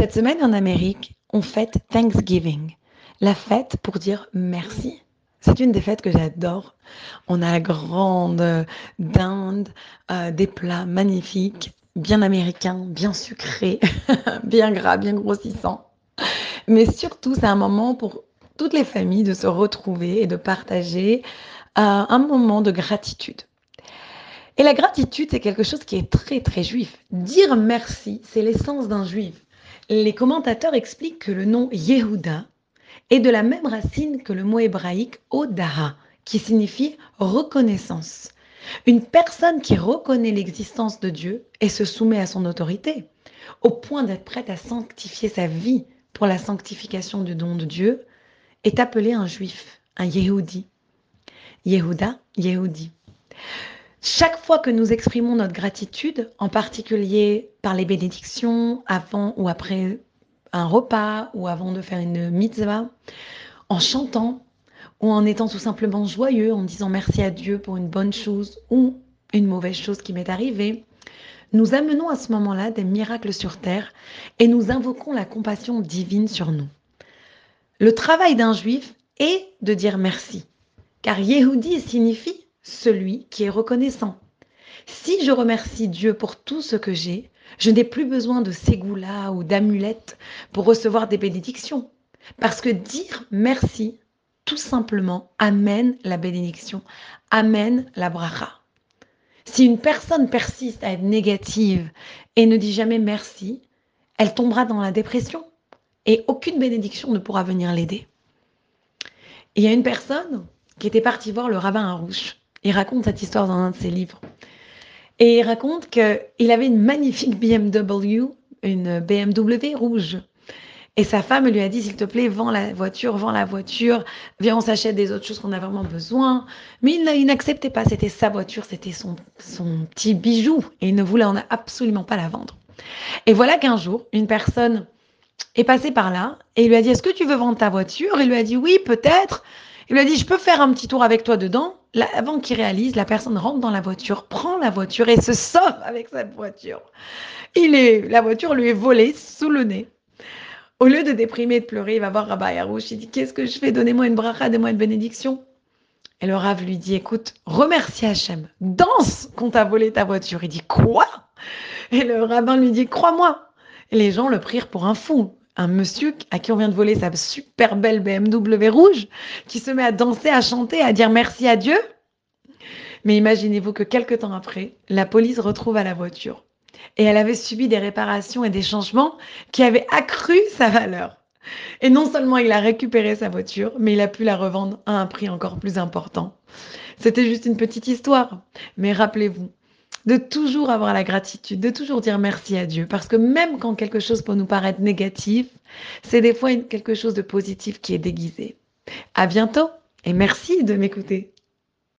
Cette semaine en Amérique, on fête Thanksgiving, la fête pour dire merci. C'est une des fêtes que j'adore. On a la grande dinde, euh, des plats magnifiques, bien américains, bien sucrés, bien gras, bien grossissants. Mais surtout, c'est un moment pour toutes les familles de se retrouver et de partager euh, un moment de gratitude. Et la gratitude, c'est quelque chose qui est très, très juif. Dire merci, c'est l'essence d'un juif. Les commentateurs expliquent que le nom Yehuda est de la même racine que le mot hébraïque Odaha, qui signifie reconnaissance. Une personne qui reconnaît l'existence de Dieu et se soumet à son autorité, au point d'être prête à sanctifier sa vie pour la sanctification du don de Dieu, est appelée un juif, un Yehudi. Yehuda, Yehudi. Chaque fois que nous exprimons notre gratitude, en particulier par les bénédictions, avant ou après un repas ou avant de faire une mitzvah, en chantant ou en étant tout simplement joyeux, en disant merci à Dieu pour une bonne chose ou une mauvaise chose qui m'est arrivée, nous amenons à ce moment-là des miracles sur terre et nous invoquons la compassion divine sur nous. Le travail d'un juif est de dire merci, car Yehudi signifie celui qui est reconnaissant. Si je remercie Dieu pour tout ce que j'ai, je n'ai plus besoin de ségoulas ou d'amulettes pour recevoir des bénédictions. Parce que dire merci, tout simplement, amène la bénédiction, amène la bracha. Si une personne persiste à être négative et ne dit jamais merci, elle tombera dans la dépression et aucune bénédiction ne pourra venir l'aider. Il y a une personne qui était partie voir le rabbin Arouche il raconte cette histoire dans un de ses livres. Et il raconte qu'il avait une magnifique BMW, une BMW rouge. Et sa femme lui a dit, s'il te plaît, vends la voiture, vends la voiture, viens, on s'achète des autres choses qu'on a vraiment besoin. Mais il, n'acceptait pas, c'était sa voiture, c'était son, petit bijou. Et il ne voulait en absolument pas la vendre. Et voilà qu'un jour, une personne est passée par là et il lui a dit, est-ce que tu veux vendre ta voiture? Il lui a dit, oui, peut-être. Il lui a dit, je peux faire un petit tour avec toi dedans. avant qu'il réalise, la personne rentre dans la voiture, prend la voiture et se sauve avec cette voiture. Il est, la voiture lui est volée sous le nez. Au lieu de déprimer et de pleurer, il va voir Rabbi Yarouche. Il dit, qu'est-ce que je fais? Donnez-moi une bracha, donnez-moi une bénédiction. Et le Rav lui dit, écoute, remercie Hachem, danse qu'on t'a volé ta voiture. Il dit, quoi? Et le rabbin lui dit, crois-moi. Et les gens le prirent pour un fou un monsieur à qui on vient de voler sa super belle BMW rouge, qui se met à danser, à chanter, à dire merci à Dieu. Mais imaginez-vous que quelques temps après, la police retrouve à la voiture. Et elle avait subi des réparations et des changements qui avaient accru sa valeur. Et non seulement il a récupéré sa voiture, mais il a pu la revendre à un prix encore plus important. C'était juste une petite histoire. Mais rappelez-vous, de toujours avoir la gratitude, de toujours dire merci à Dieu. Parce que même quand quelque chose peut nous paraître négatif, c'est des fois quelque chose de positif qui est déguisé. À bientôt et merci de m'écouter.